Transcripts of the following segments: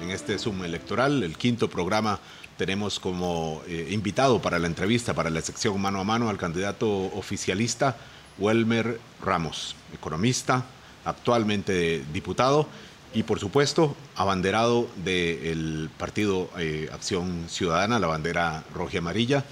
En este Zoom electoral, el quinto programa, tenemos como eh, invitado para la entrevista, para la sección mano a mano, al candidato oficialista Welmer Ramos, economista, actualmente diputado y por supuesto abanderado del partido eh, Acción Ciudadana, la bandera roja y amarilla.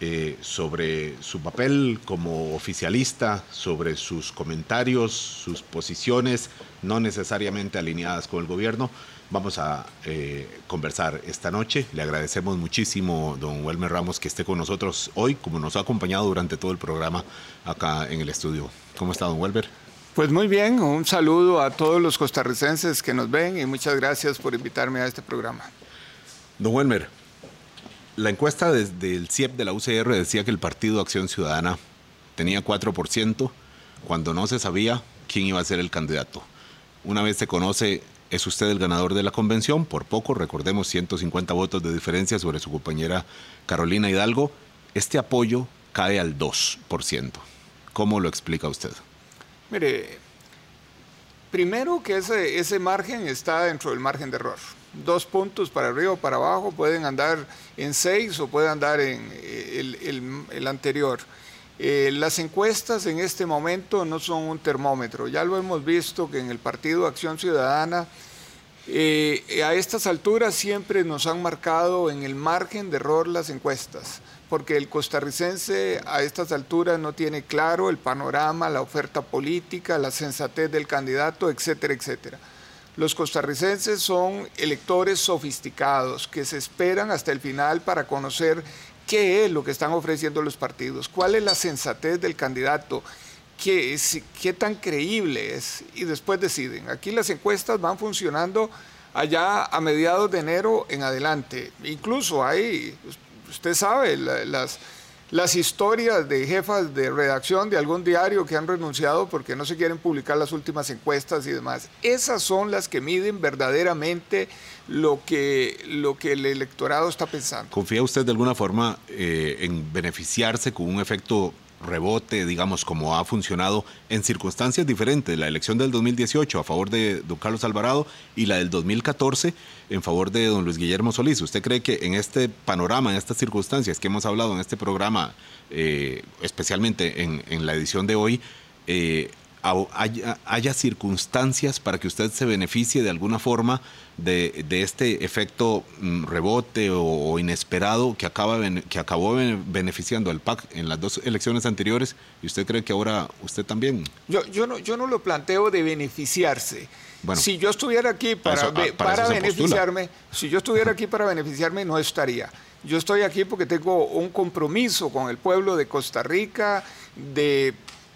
Eh, sobre su papel como oficialista, sobre sus comentarios, sus posiciones, no necesariamente alineadas con el gobierno. Vamos a eh, conversar esta noche. Le agradecemos muchísimo, don Welmer Ramos, que esté con nosotros hoy, como nos ha acompañado durante todo el programa acá en el estudio. ¿Cómo está, don Welmer? Pues muy bien, un saludo a todos los costarricenses que nos ven y muchas gracias por invitarme a este programa. Don Welmer, la encuesta desde el CIEP de la UCR decía que el Partido Acción Ciudadana tenía 4% cuando no se sabía quién iba a ser el candidato. Una vez se conoce, es usted el ganador de la convención, por poco, recordemos 150 votos de diferencia sobre su compañera Carolina Hidalgo. Este apoyo cae al 2%. ¿Cómo lo explica usted? Mire, primero que ese, ese margen está dentro del margen de error dos puntos para arriba o para abajo, pueden andar en seis o pueden andar en eh, el, anterior. Eh, las encuestas en este momento no son un termómetro, ya lo hemos visto que en el Partido Acción Ciudadana eh, a estas alturas siempre nos han marcado en el margen de error las encuestas, porque el costarricense a estas alturas no tiene claro el panorama, la oferta política, la sensatez del candidato, etcétera, etcétera. Los costarricenses son electores sofisticados que se esperan hasta el final para conocer qué es lo que están ofreciendo los partidos, cuál es la sensatez del candidato, qué, tan creíble es y después deciden. Aquí las encuestas van funcionando allá a mediados de enero en adelante. Incluso hay, usted sabe, las las historias de jefas de redacción de algún diario que han renunciado porque no se quieren publicar las últimas encuestas y demás. Esas son las que miden verdaderamente lo que, lo que el electorado está pensando. ¿Confía usted de alguna forma eh, en beneficiarse con un efecto rebote, digamos, como ha funcionado en circunstancias diferentes, la elección del 2018 a favor de don Carlos Alvarado y la del 2014 en favor de don Luis Guillermo Solís. ¿Usted cree que en este panorama, en estas circunstancias que hemos hablado en este programa, eh, especialmente en, la edición de hoy, eh, haya, circunstancias para que usted se beneficie de alguna forma de, este efecto mm, rebote o, inesperado que, acaba, que acabó beneficiando al PAC en las dos elecciones anteriores y usted cree que ahora usted también? Yo, yo, no, yo no lo planteo de beneficiarse. si yo estuviera aquí para, para, beneficiarme, si yo estuviera aquí para beneficiarme, no estaría. Yo estoy aquí porque tengo un compromiso con el pueblo de Costa Rica de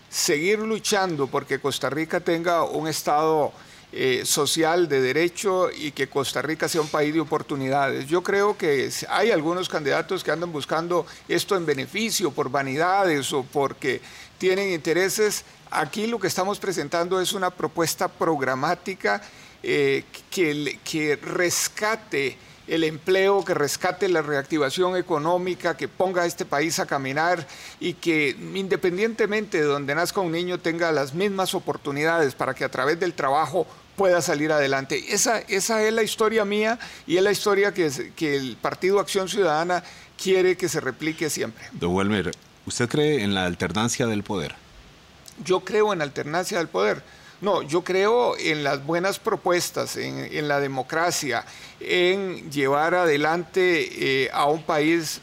seguir luchando porque Costa Rica tenga un Estado eh, social de derecho y que Costa Rica sea un país de oportunidades. Yo creo que hay algunos candidatos que andan buscando esto en beneficio, por vanidades o porque tienen intereses. Aquí lo que estamos presentando es una propuesta programática eh, que, que rescate el empleo, que rescate la reactivación económica, que ponga a este país a caminar y que independientemente de donde nazca un niño tenga las mismas oportunidades para que a través del trabajo pueda salir adelante. Esa, esa es la historia mía y es la historia que, que el Partido Acción Ciudadana quiere que se replique siempre. Don Welmer, ¿usted cree en la alternancia del poder? Yo creo en la alternancia del poder no, yo creo en las buenas propuestas, en, la democracia, en llevar adelante eh, a un país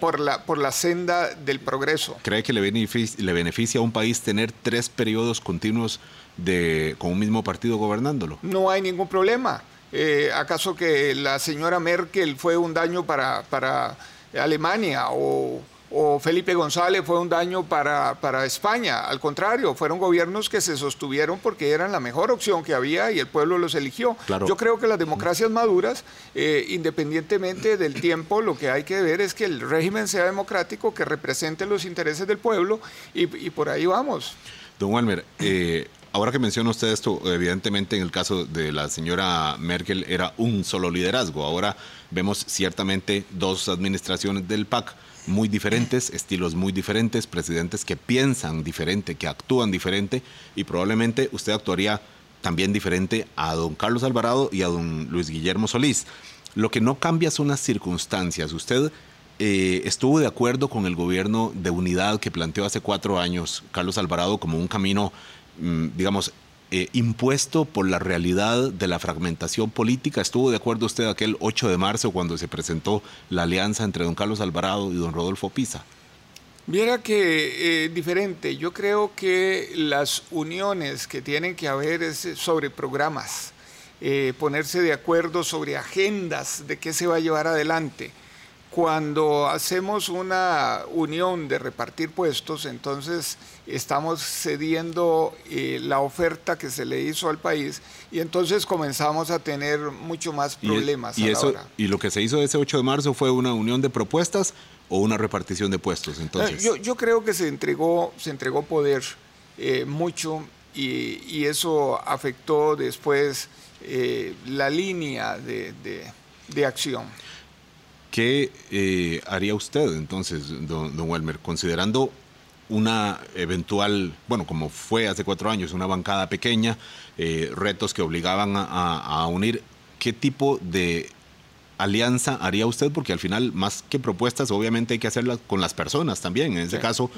por, la, por la senda del progreso. ¿Cree que le beneficia, le beneficia a un país tener tres periodos continuos de, con un mismo partido gobernándolo? No hay ningún problema. Eh, ¿Acaso que la señora Merkel fue un daño para, para Alemania o o Felipe González fue un daño para, España. Al contrario, fueron gobiernos que se sostuvieron porque eran la mejor opción que había y el pueblo los eligió. Yo creo que las democracias maduras, eh, independientemente del tiempo, lo que hay que ver es que el régimen sea democrático, que represente los intereses del pueblo y, por ahí vamos. Don Walmer, eh, ahora que menciona usted esto, evidentemente en el caso de la señora Merkel era un solo liderazgo. Ahora vemos ciertamente dos administraciones del PAC muy diferentes, estilos muy diferentes, presidentes que piensan diferente, que actúan diferente y probablemente usted actuaría también diferente a don Carlos Alvarado y a don Luis Guillermo Solís. Lo que no cambia son las circunstancias. Usted eh, estuvo de acuerdo con el gobierno de unidad que planteó hace cuatro años Carlos Alvarado como un camino, mm, digamos, eh, impuesto por la realidad de la fragmentación política. ¿Estuvo de acuerdo usted aquel 8 de marzo cuando se presentó la alianza entre don Carlos Alvarado y don Rodolfo Pisa? Viera que eh, diferente, yo creo que las uniones que tienen que haber es sobre programas, eh, ponerse de acuerdo sobre agendas de qué se va a llevar adelante. Cuando hacemos una unión de repartir puestos, entonces estamos cediendo eh, la oferta que se le hizo al país y entonces comenzamos a tener mucho más problemas. Y, eso, y lo que se hizo ese 8 de marzo fue una unión de propuestas o una repartición de puestos. Entonces, yo, yo creo que se entregó, se entregó poder eh, mucho y, eso afectó después eh, la línea de, de, acción. ¿Qué eh, haría usted entonces, don, don Welmer, considerando una eventual, bueno, como fue hace cuatro años, una bancada pequeña, retos que obligaban a, a, unir, ¿qué tipo de alianza haría usted? Porque al final, más que propuestas, obviamente hay que hacerlas con las personas también. En este caso,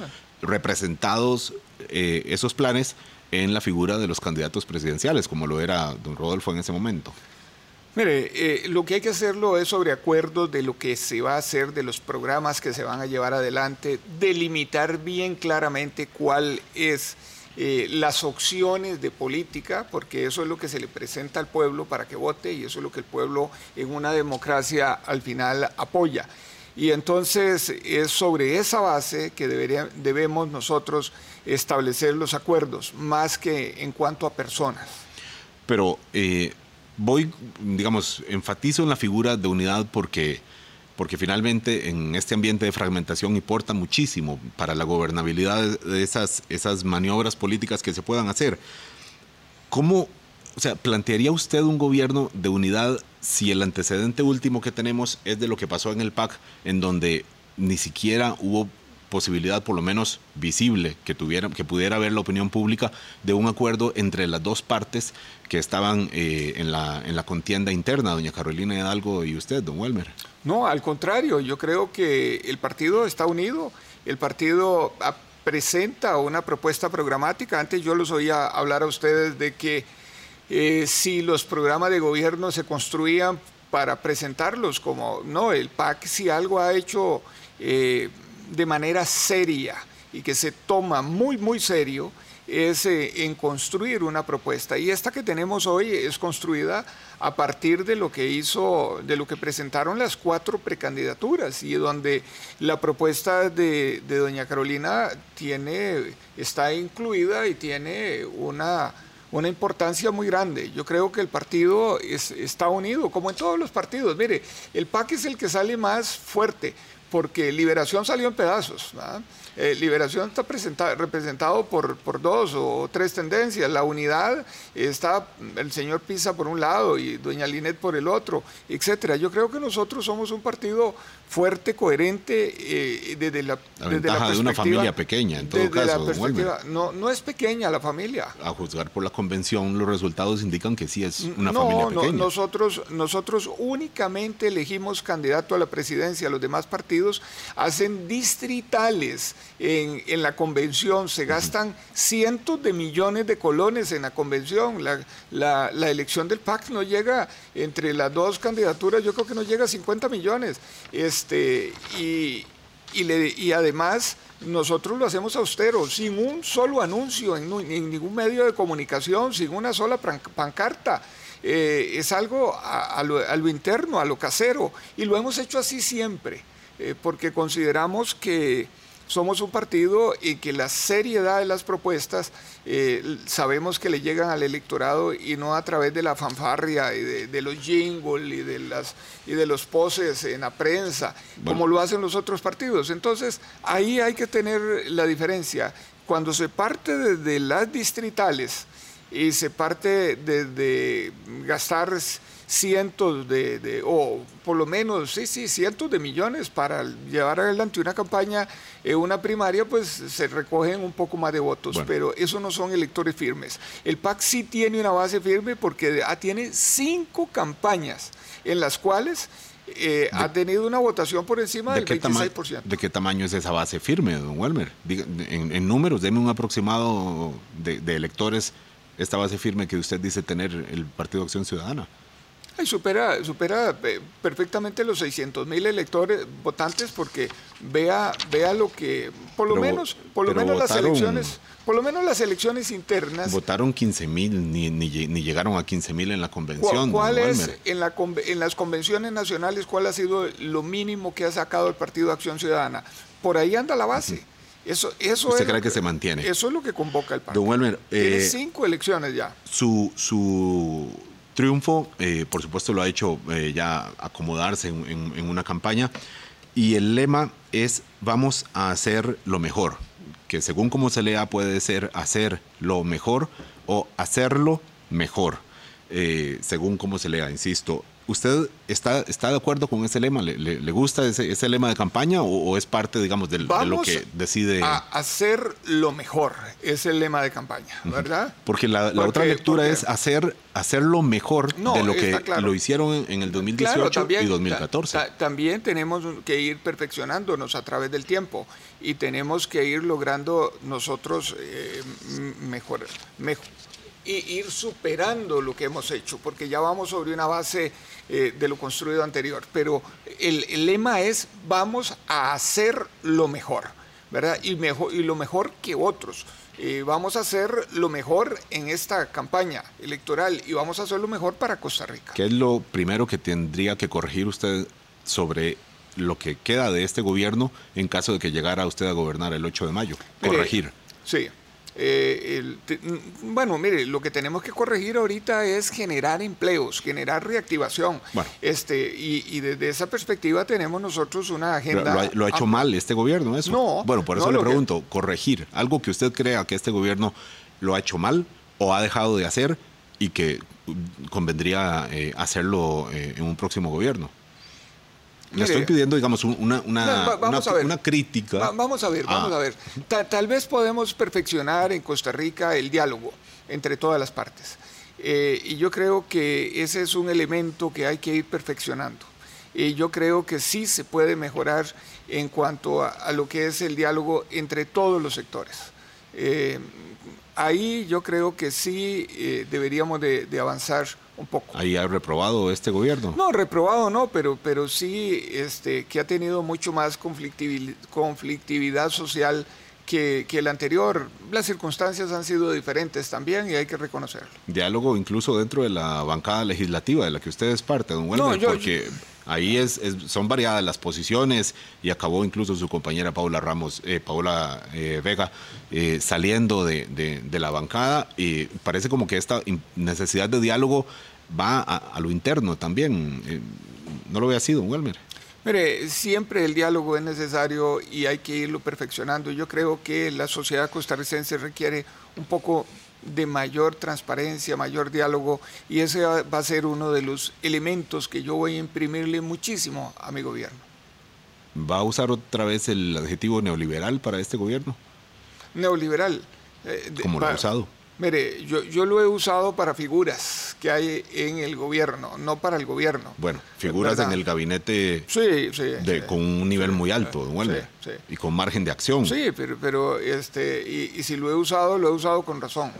representados eh, esos planes en la figura de los candidatos presidenciales, como lo era don Rodolfo en ese momento. Mire, eh, lo que hay que hacerlo es sobre acuerdos de lo que se va a hacer, de los programas que se van a llevar adelante, delimitar bien claramente cuál es eh, las opciones de política, porque eso es lo que se le presenta al pueblo para que vote y eso es lo que el pueblo en una democracia al final apoya. Y entonces es sobre esa base que debería, debemos nosotros establecer los acuerdos, más que en cuanto a personas. Pero eh, voy, digamos, enfatizo en la figura de unidad porque porque finalmente en este ambiente de fragmentación importa muchísimo para la gobernabilidad de esas, esas maniobras políticas que se puedan hacer. ¿Cómo, o sea, plantearía usted un gobierno de unidad si el antecedente último que tenemos es de lo que pasó en el PAC, en donde ni siquiera hubo posibilidad, por lo menos visible, que, tuviera, que pudiera haber la opinión pública de un acuerdo entre las dos partes que estaban eh, en, la, en la contienda interna, doña Carolina Hidalgo y usted, don Welmer. No, al contrario, yo creo que el partido está unido, el partido presenta una propuesta programática. Antes yo los oía hablar a ustedes de que eh, si los programas de gobierno se construían para presentarlos como, no, el PAC si algo ha hecho eh, de manera seria y que se toma muy, muy serio, es eh, en construir una propuesta. Y esta que tenemos hoy es construida a partir de lo que hizo, de lo que presentaron las cuatro precandidaturas y donde la propuesta de, doña Carolina tiene, está incluida y tiene una, una importancia muy grande. Yo creo que el partido está unido, como en todos los partidos. Mire, el PAC es el que sale más fuerte, porque Liberación salió en pedazos. Eh, Liberación está representado por, por, dos o tres tendencias. La unidad está el señor Pisa por un lado y doña Linet por el otro, etcétera. Yo creo que nosotros somos un partido fuerte, coherente eh, desde la, la desde la de una familia pequeña, en todo caso. no, no es pequeña la familia. A juzgar por la convención, los resultados indican que sí es una familia pequeña. No, nosotros, nosotros únicamente elegimos candidato a la presidencia. Los demás partidos hacen distritales en, en la convención. Se gastan cientos de millones de colones en la convención. La, la, la elección del PAC no llega entre las dos candidaturas, yo creo que no llega a 50 millones. Este, y, y, además nosotros lo hacemos austero, sin un solo anuncio en, ningún medio de comunicación, sin una sola pancarta. Eh, es algo a, lo, interno, a lo casero, y lo hemos hecho así siempre, eh, porque consideramos que somos un partido y que la seriedad de las propuestas eh, sabemos que le llegan al electorado y no a través de la fanfarria y de, los jingles y de, las, y de los poses en la prensa, como lo hacen los otros partidos. Entonces, ahí hay que tener la diferencia. Cuando se parte desde las distritales y se parte desde gastar cientos de, o por lo menos, sí, sí, cientos de millones para llevar adelante una campaña, en una primaria, pues se recogen un poco más de votos, pero eso no son electores firmes. El PAC sí tiene una base firme porque ah, tiene cinco campañas en las cuales eh, ha tenido una votación por encima del 26%. ¿De qué tamaño es esa base firme, don Welmer? en, números, deme un aproximado de, de, electores, esta base firme que usted dice tener el Partido de Acción Ciudadana. Ay, supera, supera eh, perfectamente los 600 mil electores votantes porque vea, vea lo que, por lo menos, por lo menos las elecciones por lo menos las elecciones internas. Votaron 15 mil, ni, ni, llegaron a 15 mil en la convención. ¿Cuál, es, en, la, en las convenciones nacionales, cuál ha sido lo mínimo que ha sacado el Partido Acción Ciudadana? Por ahí anda la base. Eso, eso ¿Usted cree que se mantiene? Eso es lo que convoca el partido. Don Tiene eh, cinco elecciones ya. Su, su triunfo, eh, por supuesto, lo ha hecho eh, ya acomodarse en una campaña. Y el lema es, vamos a hacer lo mejor que según como se lea puede ser hacer lo mejor o hacerlo mejor, eh, según como se lea, insisto. ¿Usted está, está de acuerdo con ese lema? ¿Le, gusta ese, ese, lema de campaña o, es parte, digamos, de lo que decide? A hacer lo mejor es el lema de campaña, ¿verdad? Porque la, otra lectura es hacer, hacer lo mejor de lo que lo hicieron en el 2018 y 2014. también tenemos que ir perfeccionándonos a través del tiempo y tenemos que ir logrando nosotros eh, mejor, mejor y ir superando lo que hemos hecho, porque ya vamos sobre una base eh, de lo construido anterior. Pero el, lema es vamos a hacer lo mejor, ¿verdad? Y, mejor, y lo mejor que otros. Eh, vamos a hacer lo mejor en esta campaña electoral y vamos a hacer lo mejor para Costa Rica. ¿Qué es lo primero que tendría que corregir usted sobre lo que queda de este gobierno en caso de que llegara usted a gobernar el 8 de mayo? Corregir. sí. Eh, bueno, mire, lo que tenemos que corregir ahorita es generar empleos, generar reactivación. Este, y, desde esa perspectiva tenemos nosotros una agenda. ¿Lo ha, hecho mal este gobierno eso? No. Bueno, por eso le pregunto, corregir, algo que usted crea que este gobierno lo ha hecho mal o ha dejado de hacer y que convendría eh, hacerlo eh, en un próximo gobierno. Le estoy pidiendo, digamos, una, una, una, crítica. vamos a ver, vamos a ver. tal vez podemos perfeccionar en Costa Rica el diálogo entre todas las partes. Eh, y yo creo que ese es un elemento que hay que ir perfeccionando. Y yo creo que sí se puede mejorar en cuanto a, lo que es el diálogo entre todos los sectores. Eh, ahí yo creo que sí eh, deberíamos de, avanzar un poco. ¿Ahí ha reprobado este gobierno? No, reprobado no, pero, pero sí este, que ha tenido mucho más conflictividad, conflictividad social que, que, el anterior. Las circunstancias han sido diferentes también y hay que reconocerlo. Diálogo incluso dentro de la bancada legislativa de la que usted es parte, don Welmer, porque ahí es, son variadas las posiciones y acabó incluso su compañera Paula Ramos, eh, Paula eh, Vega, eh, saliendo de, la bancada y parece como que esta necesidad de diálogo va a, lo interno también. ¿No lo así, don Welmer? Mire, siempre el diálogo es necesario y hay que irlo perfeccionando. Yo creo que la sociedad costarricense requiere un poco de mayor transparencia, mayor diálogo y ese va a ser uno de los elementos que yo voy a imprimirle muchísimo a mi gobierno. ¿Va a usar otra vez el adjetivo neoliberal para este gobierno? Neoliberal. Eh, Como lo ha usado. Mire, yo, yo lo he usado para figuras que hay en el gobierno, no para el gobierno. Bueno, figuras en el gabinete sí, sí, de, con un nivel muy alto, sí, y con margen de acción. Sí, pero, pero este, y, si lo he usado, lo he usado con razón.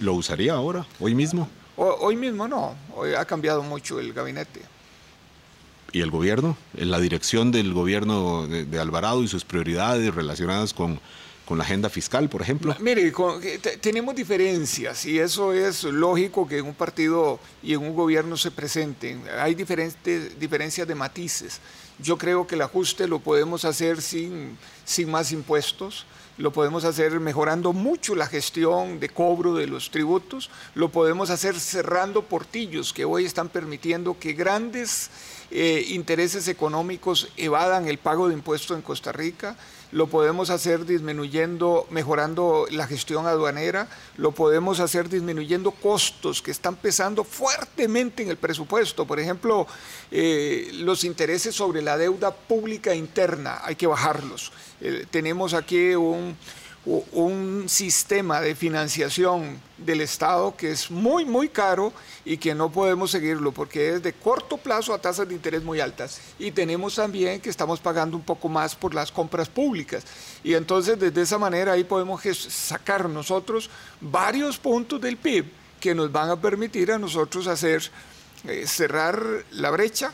¿Lo usaría ahora, hoy mismo? hoy mismo no, hoy ha cambiado mucho el gabinete. ¿Y el gobierno? ¿La dirección del gobierno de Alvarado y sus prioridades relacionadas con con la agenda fiscal, por ejemplo? Mire, tenemos diferencias y eso es lógico que en un partido y en un gobierno se presenten. Hay diferentes diferencias de matices. Yo creo que el ajuste lo podemos hacer sin, sin más impuestos, lo podemos hacer mejorando mucho la gestión de cobro de los tributos, lo podemos hacer cerrando portillos que hoy están permitiendo que grandes eh, intereses económicos evadan el pago de impuestos en Costa Rica, lo podemos hacer disminuyendo, mejorando la gestión aduanera, lo podemos hacer disminuyendo costos que están pesando fuertemente en el presupuesto. Por ejemplo, eh, los intereses sobre la deuda pública interna, hay que bajarlos. Eh, tenemos aquí un un sistema de financiación del Estado que es muy, muy caro y que no podemos seguirlo porque es de corto plazo a tasas de interés muy altas. Y tenemos también que estamos pagando un poco más por las compras públicas. Y entonces, desde esa manera, ahí podemos sacar nosotros varios puntos del PIB que nos van a permitir a nosotros hacer, eh, cerrar la brecha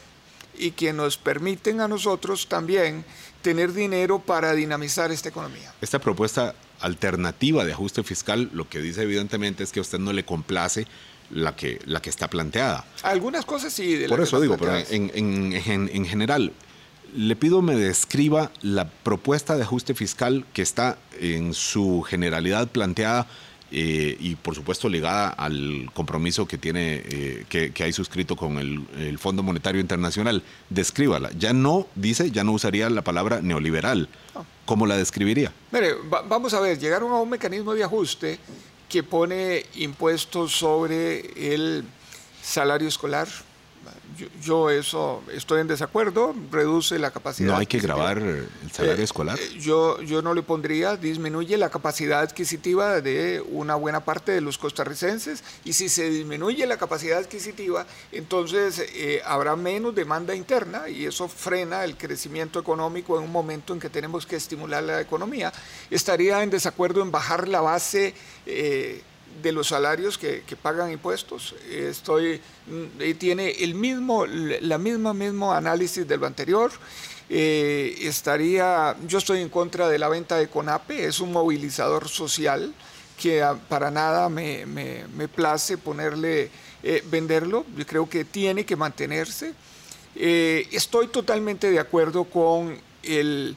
y que nos permiten a nosotros también tener dinero para dinamizar esta economía. Esta propuesta alternativa de ajuste fiscal lo que dice evidentemente es que a usted no le complace la que, la que está planteada. Algunas cosas sí. De Por eso digo, pero en, en, en, general, le pido me describa la propuesta de ajuste fiscal que está en su generalidad planteada eh, y por supuesto ligada al compromiso que tiene eh, que, hay suscrito con el, Fondo Monetario Internacional. Descríbala. Ya no, dice, ya no usaría la palabra neoliberal. ¿Cómo la describiría? Mire, vamos a ver, llegaron a un mecanismo de ajuste que pone impuestos sobre el salario escolar, yo, eso estoy en desacuerdo, reduce la capacidad. No hay que grabar el salario eh, escolar. Eh, yo, yo no le pondría, disminuye la capacidad adquisitiva de una buena parte de los costarricenses y si se disminuye la capacidad adquisitiva, entonces eh, habrá menos demanda interna y eso frena el crecimiento económico en un momento en que tenemos que estimular la economía. Estaría en desacuerdo en bajar la base de los salarios que, pagan impuestos. Estoy, tiene el mismo, la misma mismo análisis de lo anterior. Eh, estaría, yo estoy en contra de la venta de CONAPE, es un movilizador social que para nada me, me, place ponerle, eh, venderlo, yo creo que tiene que mantenerse. Eh, estoy totalmente de acuerdo con el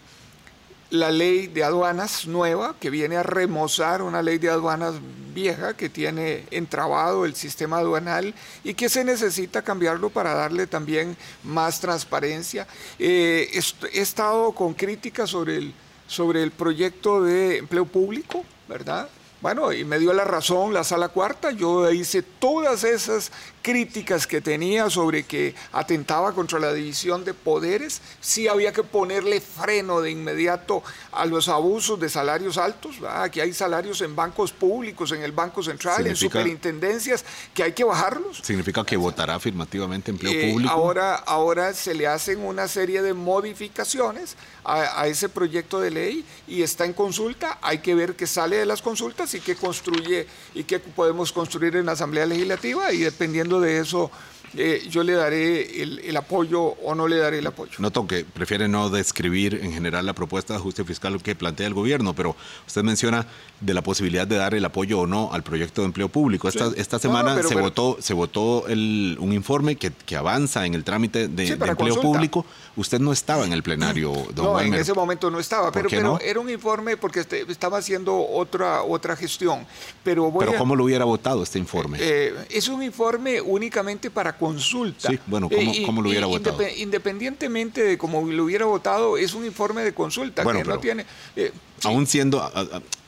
la ley de aduanas nueva que viene a remozar una ley de aduanas vieja que tiene entrabado el sistema aduanal y que se necesita cambiarlo para darle también más transparencia. Eh, he estado con críticas sobre el, sobre el proyecto de empleo público, ¿verdad? Bueno, y me dio la razón la sala cuarta, yo hice todas esas críticas que tenía sobre que atentaba contra la división de poderes, sí había que ponerle freno de inmediato a los abusos de salarios altos, aquí hay salarios en bancos públicos, en el Banco Central, en superintendencias, que hay que bajarlos. ¿Significa que votará afirmativamente empleo eh, público? Ahora, ahora se le hacen una serie de modificaciones a, a ese proyecto de ley y está en consulta, hay que ver qué sale de las consultas y qué construye y qué podemos construir en la Asamblea Legislativa y dependiendo de eso eh, yo le daré el, apoyo o no le daré el apoyo. Noto que prefiere no describir en general la propuesta de ajuste fiscal que plantea el gobierno, pero usted menciona de la posibilidad de dar el apoyo o no al proyecto de empleo público. Esta, esta semana se, votó, se votó el, un informe que, que, avanza en el trámite de, empleo público. Usted no estaba en el plenario, don No, en ese momento no estaba, pero, pero era un informe porque este, estaba haciendo otra, otra gestión. Pero, pero ¿cómo lo hubiera votado este informe? Eh, es un informe únicamente para consulta. Sí, bueno, ¿cómo, lo hubiera votado? Independientemente de cómo lo hubiera votado, es un informe de consulta que no tiene... Eh, aún siendo...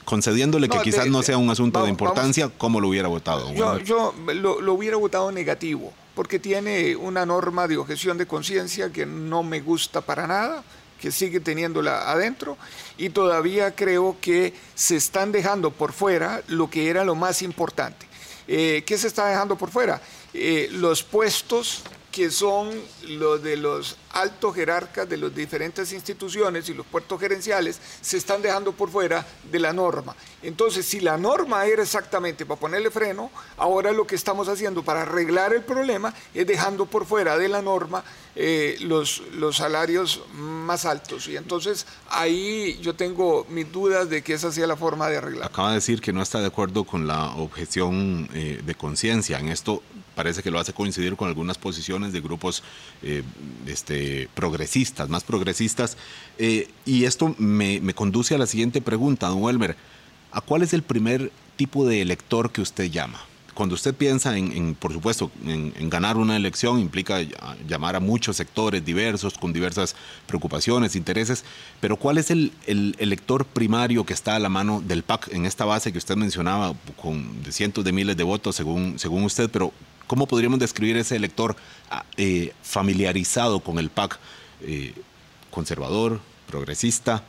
concediéndole que quizás no sea un asunto de importancia, ¿cómo lo hubiera votado? Yo, yo lo, lo, hubiera votado negativo, porque tiene una norma de objeción de conciencia que no me gusta para nada, que sigue teniéndola adentro, y todavía creo que se están dejando por fuera lo que era lo más importante. Eh, ¿Qué se está dejando por fuera? Eh, los puestos que son los de los altos jerarcas de las diferentes instituciones y los puertos gerenciales se están dejando por fuera de la norma. Entonces, si la norma era exactamente para ponerle freno, ahora lo que estamos haciendo para arreglar el problema es dejando por fuera de la norma eh, los, los salarios más altos. Y entonces ahí yo tengo mis dudas de que esa sea la forma de arreglar. Acaba de decir que no está de acuerdo con la objeción eh, de conciencia. En esto parece que lo hace coincidir con algunas posiciones de grupos eh, este, progresistas, más progresistas. Eh, y esto me, conduce a la siguiente pregunta, don Welmer. ¿A cuál es el primer tipo de elector que usted llama? cuando usted piensa en, por supuesto, en, ganar una elección, implica llamar a muchos sectores diversos, con diversas preocupaciones, intereses, pero ¿cuál es el, elector primario que está a la mano del PAC en esta base que usted mencionaba, con cientos de miles de votos según, según usted, pero ¿cómo podríamos describir ese elector ah, eh, familiarizado con el PAC? Eh, conservador, progresista,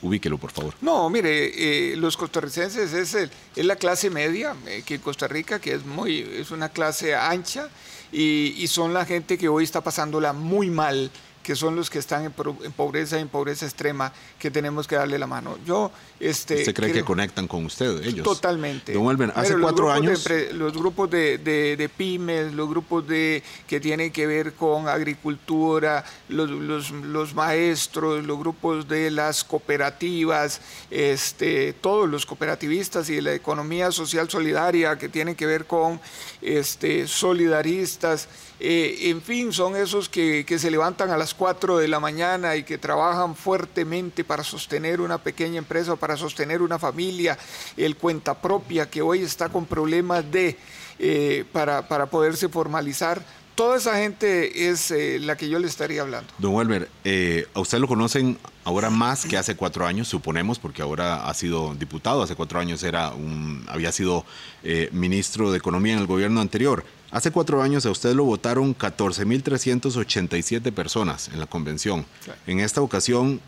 ubíquelo, por favor. No, mire, eh, los costarricenses es, es la clase media que Costa Rica, que es, muy, es una clase ancha y, son la gente que hoy está pasándola muy mal que son los que están en, pobreza, en pobreza extrema, que tenemos que darle la mano. Yo, este, ¿Usted cree que conectan con usted, ellos? Totalmente. Don hace cuatro años... los grupos de, pymes, los grupos de, que tienen que ver con agricultura, los, los, maestros, los grupos de las cooperativas, este, todos los cooperativistas y la economía social solidaria que tienen que ver con este, solidaristas, eh, en fin, son esos que, se levantan a las 4 de la mañana y que trabajan fuertemente para sostener una pequeña empresa, para sostener una familia, el cuenta propia que hoy está con problemas de, eh, para, para poderse formalizar toda esa gente es eh, la que yo le estaría hablando. Don Welmer, eh, a usted lo conocen ahora más que hace cuatro años, suponemos, porque ahora ha sido diputado, hace cuatro años era un, había sido eh, ministro de Economía en el gobierno anterior. Hace cuatro años a usted lo votaron 14.387 personas en la convención. En esta ocasión,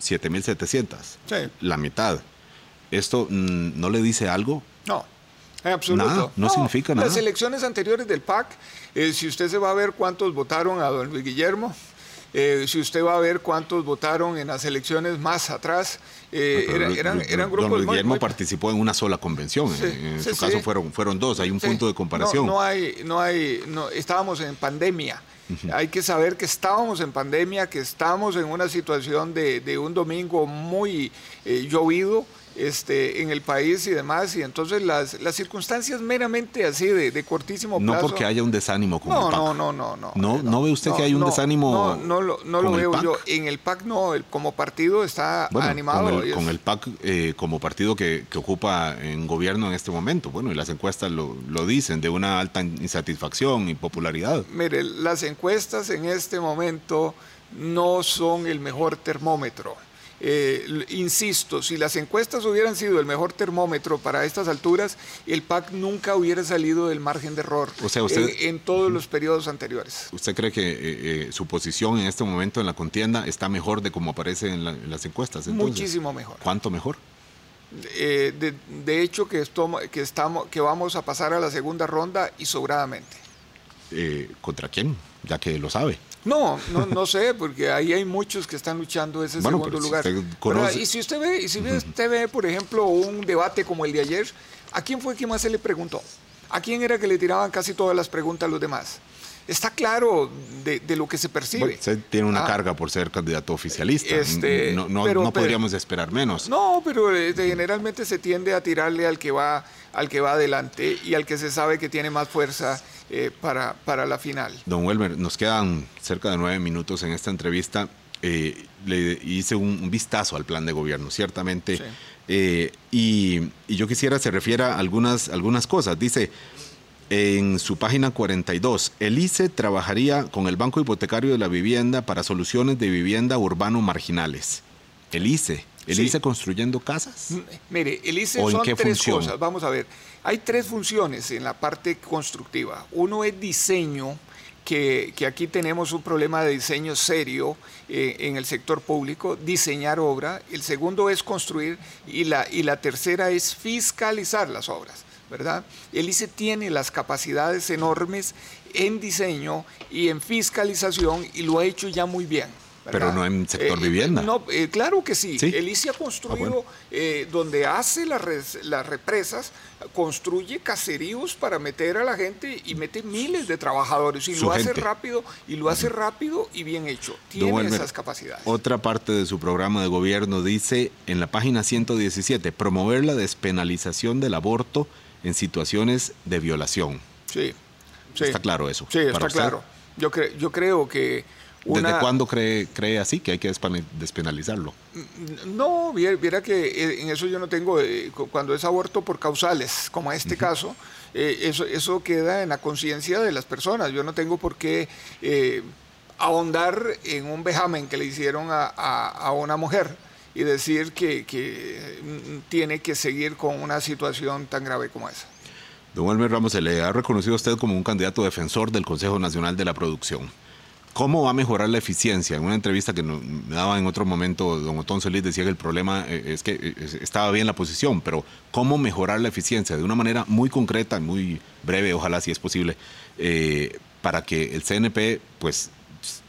7.700. Sí. La mitad. ¿Esto mm, no le dice algo? No. En absoluto. no, significa nada. Las elecciones anteriores del PAC, eh, si usted se va a ver cuántos votaron a don Luis Guillermo, eh, si usted va a ver cuántos votaron en las elecciones más atrás, eh, eran, eran, grupos. Don Luis Guillermo participó en una sola convención. en, su caso fueron, fueron dos. Hay un punto de comparación. No, hay, no hay, no, estábamos en pandemia. Hay que saber que estábamos en pandemia, que estamos en una situación de, de un domingo muy llovido este, en el país y demás, y entonces las, las circunstancias meramente así de, de cortísimo plazo. No porque haya un desánimo con no, el PAC. No, no, no, no. ¿No, no, ve usted que hay un desánimo? No, no, lo, no lo veo yo. En el PAC no, el, como partido está animado. Con el, con el PAC eh, como partido que, que, ocupa en gobierno en este momento, bueno, y las encuestas lo, lo dicen, de una alta insatisfacción y popularidad. Mire, las encuestas en este momento no son el mejor termómetro eh, insisto, si las encuestas hubieran sido el mejor termómetro para estas alturas, el PAC nunca hubiera salido del margen de error en, todos los periodos anteriores. ¿Usted cree que eh, eh, su posición en este momento en la contienda está mejor de como aparece en, las encuestas? Muchísimo mejor. ¿Cuánto mejor? de, hecho, que, que, estamos, que vamos a pasar a la segunda ronda y sobradamente. ¿Contra quién? Ya que lo sabe. No, no, no sé, porque ahí hay muchos que están luchando ese segundo lugar. y si usted ve, y si usted ve, por ejemplo, un debate como el de ayer, ¿a quién fue que más se le preguntó? ¿A quién era que le tiraban casi todas las preguntas a los demás? Está claro de, lo que se percibe. usted tiene una ah. carga por ser candidato oficialista. Este, no, no, podríamos esperar menos. No, pero este, generalmente se tiende a tirarle al que va, al que va adelante y al que se sabe que tiene más fuerza eh, para, para la final. Don Welmer, nos quedan cerca de nueve minutos en esta entrevista. Eh, le hice un, vistazo al plan de gobierno, ciertamente. Eh, y, yo quisiera se refiera a algunas, algunas cosas. Dice en su página 42, el ICE trabajaría con el Banco Hipotecario de la Vivienda para soluciones de vivienda urbano marginales. El ICE. ¿El ICE construyendo casas? Mire, el ICE son tres cosas. Vamos a ver. Hay tres funciones en la parte constructiva. Uno es diseño, que, aquí tenemos un problema de diseño serio eh, en el sector público, diseñar obra. El segundo es construir y la, y la tercera es fiscalizar las obras. ¿Verdad? El ICE tiene las capacidades enormes en diseño y en fiscalización y lo ha hecho ya muy bien. Pero no en sector eh, vivienda. No, eh, claro que sí. El ICE ha construido, ah, eh, donde hace las, las represas, construye caseríos para meter a la gente y mete miles de trabajadores. Y lo hace rápido, y lo hace rápido y bien hecho. Tiene esas capacidades. Otra parte de su programa de gobierno dice en la página 117, promover la despenalización del aborto en situaciones de violación. Sí. Está claro eso. Sí, está claro. Yo, yo creo que ¿Desde cuándo cree, cree así que hay que despenalizarlo? No, viera que eh, en eso yo no tengo, eh, cuando es aborto por causales, como este caso, eh, eso, eso queda en la conciencia de las personas. Yo no tengo por qué ahondar en un vejamen que le hicieron a, una mujer y decir que, que, mm, tiene que seguir con una situación tan grave como esa. Don Elmer Ramos, se le ha reconocido a usted como un candidato defensor del Consejo Nacional de la Producción. ¿Cómo va a mejorar la eficiencia? En una entrevista que me daba en otro momento, don Otón Solís decía que el problema eh, es que eh, estaba bien la posición, pero ¿cómo mejorar la eficiencia? De una manera muy concreta, muy breve, ojalá si es posible, eh, para que el CNP pues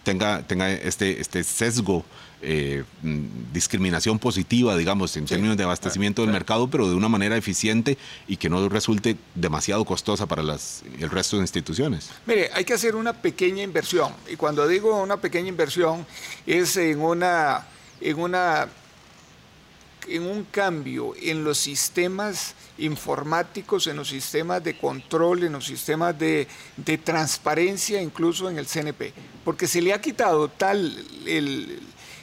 tenga, tenga este, este sesgo eh, mm, discriminación positiva, digamos, en términos de abastecimiento del mercado, pero de una manera eficiente y que no resulte demasiado costosa para las, el resto de instituciones. Mire, hay que hacer una pequeña inversión. Y cuando digo una pequeña inversión, es en una, en una en un cambio en los sistemas informáticos, en los sistemas de control, en los sistemas de, de, transparencia, incluso en el CNP, porque se le ha quitado tal el,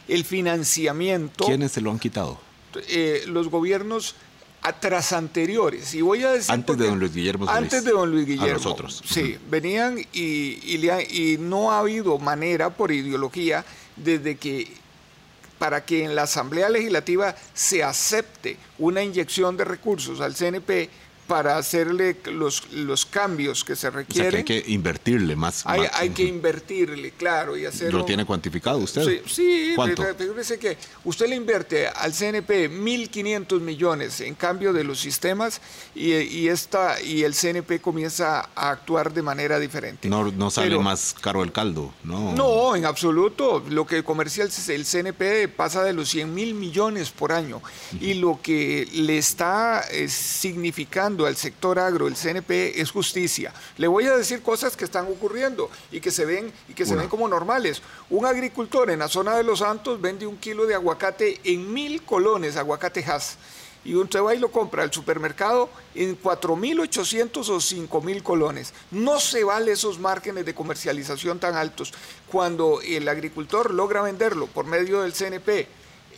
el financiamiento. ¿Quiénes se lo han quitado? Eh, los gobiernos atrás anteriores. Y voy a decir antes de don Luis Guillermo. Antes de don Luis Guillermo. A nosotros. Sí, venían y, y, no ha habido manera por ideología desde que para que en la Asamblea Legislativa se acepte una inyección de recursos al CNP para hacerle los, los cambios que se requieren. hay que invertirle más. Hay, hay que invertirle, claro, y hacerlo. ¿Lo tiene cuantificado usted? Sí, sí ¿Cuánto? fíjese que usted le invierte al CNP 1.500 millones en cambio de los sistemas y, y, esta, y el CNP comienza a actuar de manera diferente. No, no sale más caro el caldo, ¿no? No, en absoluto. Lo que comercia el CNP pasa de los 100 mil millones por año y lo que le está eh, significando al sector agro, el CNP, es justicia. Le voy a decir cosas que están ocurriendo y que se ven, y que se ven como normales. Un agricultor en la zona de Los Santos vende un kilo de aguacate en mil colones, aguacate Hass y usted va y lo compra al supermercado en 4.800 o 5.000 colones. No se vale esos márgenes de comercialización tan altos. Cuando el agricultor logra venderlo por medio del CNP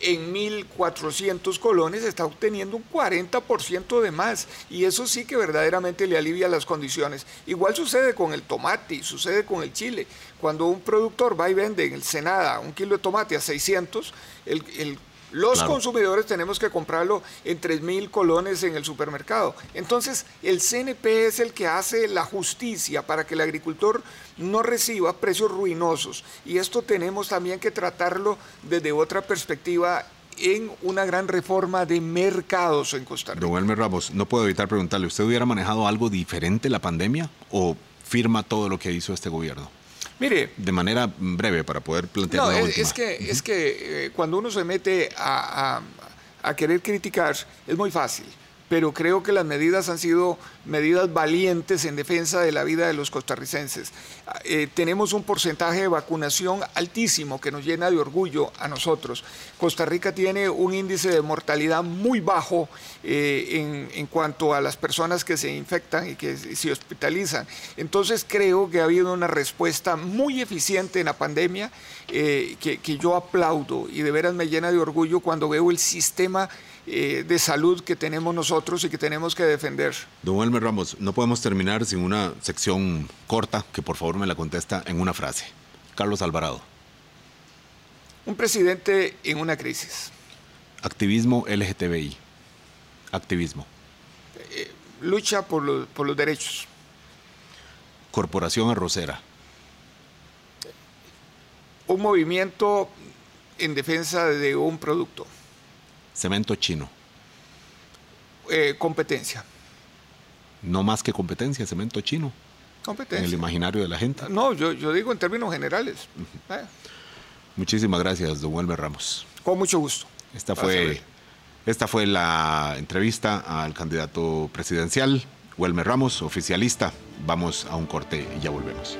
en 1.400 colones está obteniendo un 40% de más y eso sí que verdaderamente le alivia las condiciones. Igual sucede con el tomate sucede con el chile. Cuando un productor va y vende en el Senada un kilo de tomate a 600, el, el los consumidores tenemos que comprarlo en 3 mil colones en el supermercado. Entonces, el CNP es el que hace la justicia para que el agricultor no reciba precios ruinosos. Y esto tenemos también que tratarlo desde otra perspectiva en una gran reforma de mercados en Costa Rica. Don Elmer Ramos, no puedo evitar preguntarle, ¿usted hubiera manejado algo diferente la pandemia o firma todo lo que hizo este gobierno? Mire. De manera breve para poder plantear. No, es, que, es que eh, cuando uno se mete a, a querer criticar, es muy fácil pero creo que las medidas han sido medidas valientes en defensa de la vida de los costarricenses. Eh, tenemos un porcentaje de vacunación altísimo que nos llena de orgullo a nosotros. Costa Rica tiene un índice de mortalidad muy bajo eh, en, cuanto a las personas que se infectan y que se hospitalizan. Entonces creo que ha habido una respuesta muy eficiente en la pandemia eh, que yo aplaudo y de veras me llena de orgullo cuando veo el sistema eh, de salud que tenemos nosotros y que tenemos que defender. Don Elmer Ramos, no podemos terminar sin una sección corta que por favor me la contesta en una frase. Carlos Alvarado. Un presidente en una crisis. Activismo LGTBI. Activismo. Eh, lucha por, por los derechos. Corporación Arrocera. Un movimiento en defensa de un producto. Cemento chino. Eh, competencia. No más que competencia, cemento chino. Competencia. En el imaginario de la gente. No, yo, yo digo en términos generales. Eh. Muchísimas gracias, don Welmer Ramos. Con mucho gusto. Esta fue, esta fue la entrevista al candidato presidencial, Welmer Ramos, oficialista. Vamos a un corte y ya volvemos.